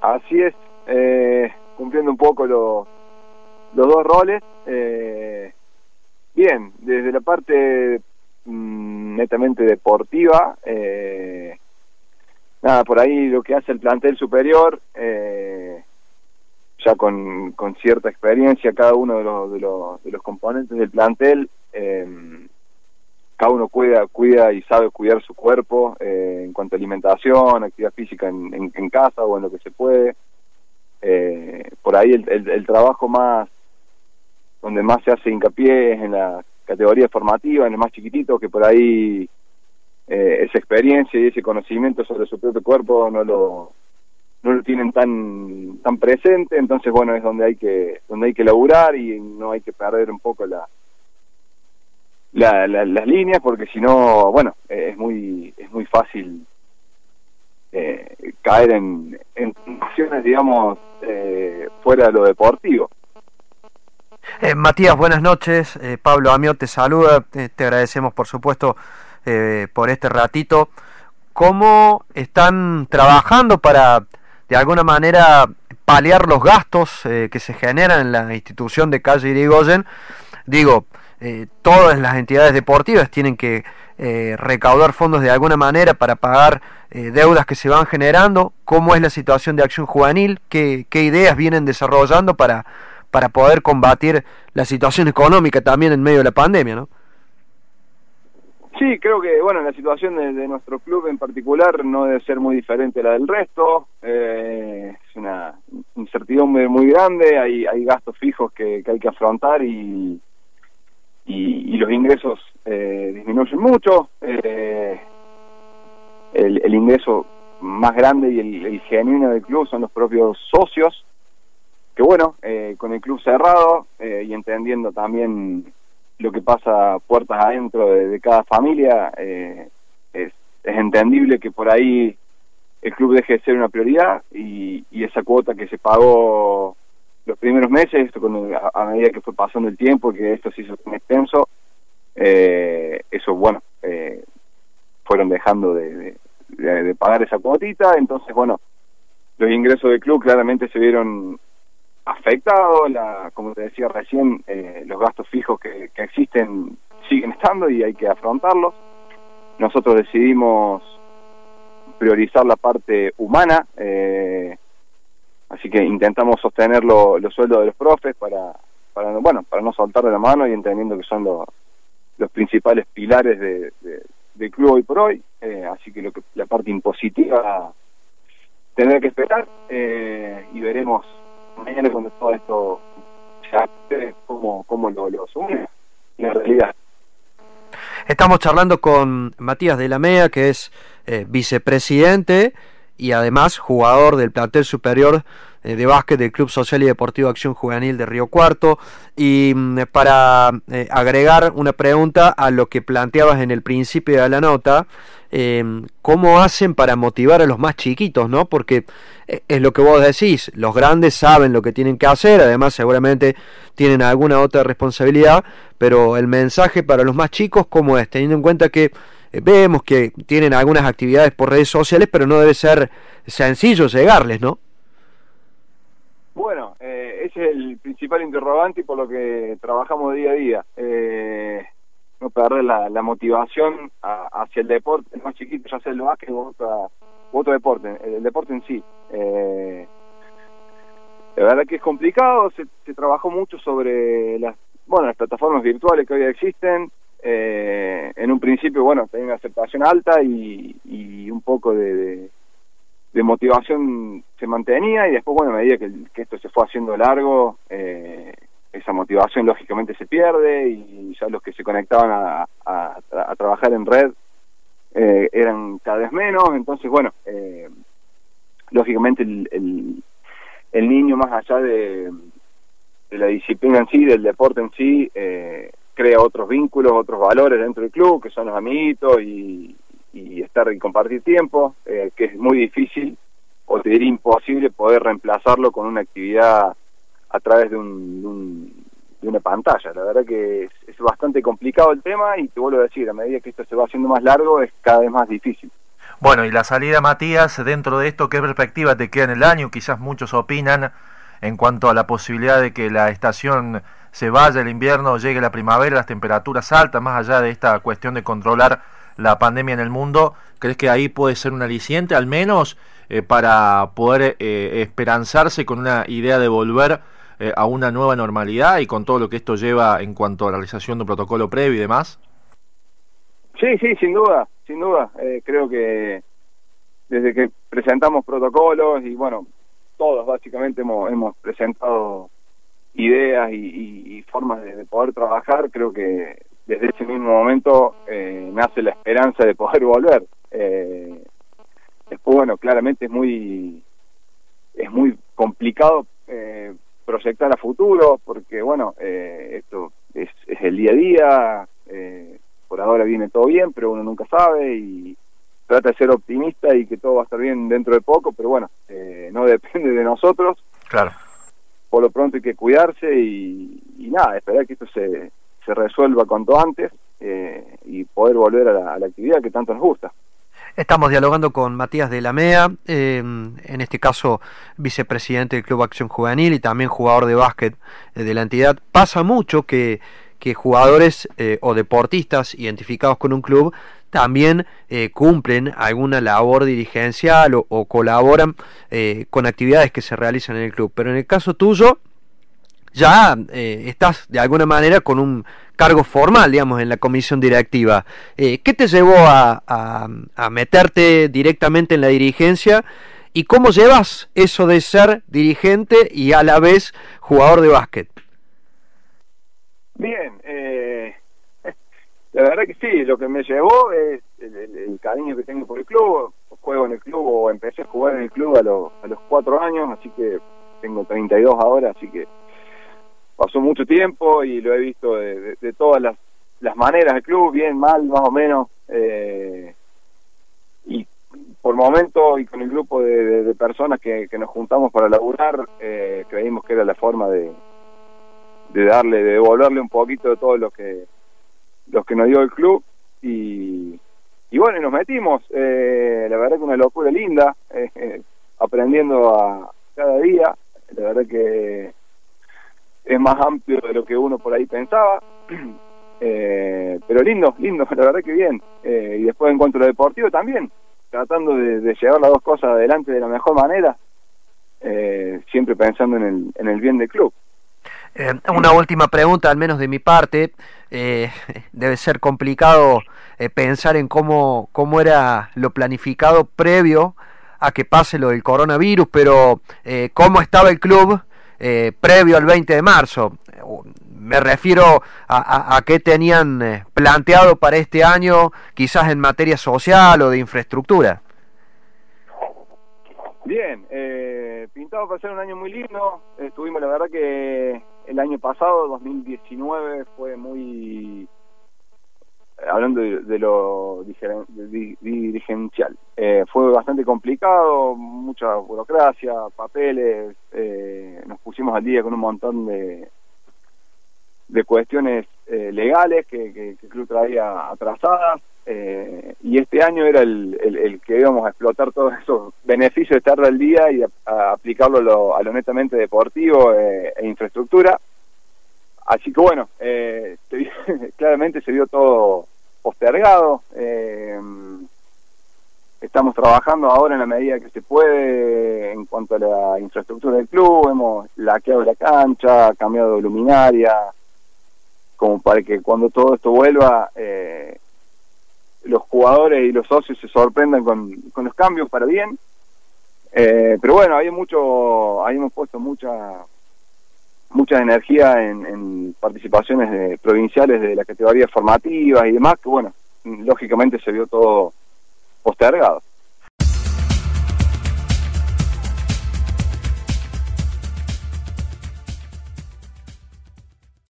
Así es, eh, cumpliendo un poco los dos roles. Eh, bien, desde la parte mm, netamente deportiva, eh, nada, por ahí lo que hace el plantel superior, ya con, con, cierta experiencia cada uno de los, de los, de los componentes del plantel, cada uno cuida, cuida y sabe cuidar su cuerpo eh, en cuanto a alimentación, actividad física en, en, casa o en lo que se puede. Eh, por ahí el, el, trabajo más, donde más se hace hincapié es en la categoría formativa, en el más chiquitito, que por ahí eh, esa experiencia y ese conocimiento sobre su propio cuerpo no lo no lo tienen tan tan presente entonces bueno es donde hay que donde hay que laburar y no hay que perder un poco la la, las líneas porque si no bueno es muy es muy fácil eh, caer en, en digamos eh, fuera de lo deportivo. Eh, Matías buenas noches. Pablo Amiot te saluda. Te agradecemos por supuesto por este ratito. Cómo están trabajando para de alguna manera paliar los gastos que se generan en la institución de calle Irigoyen digo eh, todas las entidades deportivas tienen que eh, recaudar fondos de alguna manera para pagar eh, deudas que se van generando, cómo es la situación de acción juvenil, qué, qué ideas vienen desarrollando para, para poder combatir la situación económica también en medio de la pandemia, ¿no? Sí, creo que bueno la situación de, nuestro club en particular no debe ser muy diferente a la del resto. es una incertidumbre muy grande, hay, hay gastos fijos que hay que afrontar y, y, los ingresos eh, disminuyen mucho. Eh, el, ingreso más grande y el, genuino del club son los propios socios, que bueno, eh, con el club cerrado y entendiendo también lo que pasa puertas adentro de, cada familia, es, es entendible que por ahí el club deje de ser una prioridad y, y esa cuota que se pagó los primeros meses, esto a, medida que fue pasando el tiempo, que esto se hizo tan extenso, eh, eso, bueno, eh, fueron dejando de, pagar esa cuotita, entonces, bueno, los ingresos del club claramente se vieron afectados, la, como te decía recién, eh, los gastos fijos que, que existen siguen estando y hay que afrontarlos. Nosotros decidimos priorizar la parte humana, eh, así que intentamos sostener los sueldos de los profes para, para bueno para no soltar de la mano y entendiendo que son los, los principales pilares de, del club hoy por hoy. Eh, así que lo que la parte impositiva tendrá que esperar eh, y veremos mañana cuando todo esto ya cómo, cómo lo, lo asume la realidad. Estamos charlando con Matías de la Mea, que es eh, vicepresidente y además jugador del plantel superior eh, de básquet del Club Social y Deportivo Acción Juvenil de Río Cuarto. Y mm, para eh, agregar una pregunta a lo que planteabas en el principio de la nota, em, ¿cómo hacen para motivar a los más chiquitos? ¿no? Porque eh, es lo que vos decís, los grandes saben lo que tienen que hacer, además seguramente tienen alguna otra responsabilidad, pero el mensaje para los más chicos, ¿cómo es? Teniendo en cuenta que vemos que tienen algunas actividades por redes sociales, pero no debe ser sencillo llegarles, ¿no? Bueno, eh, ese es el principal interrogante y por lo que trabajamos día a día. Eh, no perder la, motivación hacia el deporte, el más chiquito, ya sea el básquet o, otro deporte, el, deporte en sí. Eh, la verdad que es complicado, se, trabajó mucho sobre las, bueno, las plataformas virtuales que hoy existen. Eh, en un principio, bueno, tenía una aceptación alta y, un poco de motivación se mantenía y después, bueno, a medida que, esto se fue haciendo largo, eh, esa motivación lógicamente se pierde y ya los que se conectaban a, trabajar en red eh, eran cada vez menos, entonces, bueno, eh, lógicamente el, el, el, niño más allá de, de, la disciplina en sí, del deporte en sí, crea otros vínculos, otros valores dentro del club, que son los amiguitos y, estar y compartir tiempo, eh, que es muy difícil o te diría imposible poder reemplazarlo con una actividad a través de, un, de, una pantalla. La verdad que es, bastante complicado el tema y te vuelvo a decir, a medida que esto se va haciendo más largo es cada vez más difícil. Bueno, y la salida, Matías, dentro de esto, ¿qué perspectiva te queda en el año? Quizás muchos opinan en cuanto a la posibilidad de que la estación se vaya el invierno, llegue la primavera, las temperaturas altas, más allá de esta cuestión de controlar la pandemia en el mundo, ¿crees que ahí puede ser un aliciente al menos eh, para poder eh, esperanzarse con una idea de volver eh, a una nueva normalidad y con todo lo que esto lleva en cuanto a la realización de un protocolo previo y demás? Sí, sí, sin duda, sin duda. creo que desde que presentamos protocolos y bueno, todos básicamente hemos, hemos presentado ideas y, formas de, poder trabajar, creo que desde ese mismo momento eh, nace la esperanza de poder volver. Eh, después, bueno, claramente es muy es muy complicado eh, proyectar a futuro porque, bueno, esto es, es, el día a día, por ahora viene todo bien, pero uno nunca sabe y trata de ser optimista y que todo va a estar bien dentro de poco, pero bueno, no depende de nosotros. Claro por lo pronto hay que cuidarse y, nada, esperar que esto se, se resuelva cuanto antes eh, y poder volver a la, actividad que tanto nos gusta. Estamos dialogando con Matías de la MEA, eh, en este caso vicepresidente del Club Acción Juvenil y también jugador de básquet eh, de la entidad. Pasa mucho que, que jugadores o deportistas identificados con un club también eh, cumplen alguna labor dirigencial o, colaboran eh, con actividades que se realizan en el club. Pero en el caso tuyo, ya eh, estás de alguna manera con un cargo formal, digamos, en la comisión directiva. ¿Qué te llevó a, meterte directamente en la dirigencia? ¿Y cómo llevas eso de ser dirigente y a la vez jugador de básquet? Bien, verdad que sí, lo que me llevó es el, cariño que tengo por el club. Juego en el club o empecé a jugar en el club a, a los cuatro años, así que tengo 32 ahora, así que pasó mucho tiempo y lo he visto de, todas las, las, maneras del club, bien, mal, más o menos. Eh, y por momento y con el grupo de, personas que, nos juntamos para laburar, eh, creímos que era la forma de, de darle, de devolverle un poquito de todo lo que los que nos dio el club y, y bueno, y nos metimos, eh, la verdad que una locura linda, eh, eh, aprendiendo a cada día, la verdad que es más amplio de lo que uno por ahí pensaba, pero lindo, lindo, la verdad que bien, y después en cuanto a lo deportivo también, tratando de, de, llevar las dos cosas adelante de la mejor manera, siempre pensando en el, en el bien del club. Eh, una última pregunta, al menos de mi parte. Eh, debe ser complicado eh, pensar en cómo, cómo era lo planificado previo a que pase lo del coronavirus, pero cómo estaba el club previo al 20 de marzo. Me refiero a, a qué tenían planteado para este año, quizás en materia social o de infraestructura. Bien, eh, pintado para ser un año muy lindo. Estuvimos, la verdad que el año pasado, 2019, fue muy, hablando de, lo dirigencial, eh, fue bastante complicado, mucha burocracia, papeles, eh, nos pusimos al día con un montón de, de cuestiones eh, legales que, que, que, el club traía atrasadas. Eh, y este año era el, el, que íbamos a explotar todos esos beneficios de estar al día y a, aplicarlo a lo, netamente deportivo eh, e infraestructura. Así que bueno, eh, claramente se vio todo postergado. estamos trabajando ahora en la medida que se puede en cuanto a la infraestructura del club. Hemos laqueado la cancha, cambiado luminaria, como para que cuando todo esto vuelva eh, los jugadores y los socios se sorprendan con, los cambios para bien. Eh, pero bueno, hay mucho, ahí hemos puesto mucha mucha energía en, participaciones de, provinciales de la categoría formativa y demás, que bueno, lógicamente se vio todo postergado.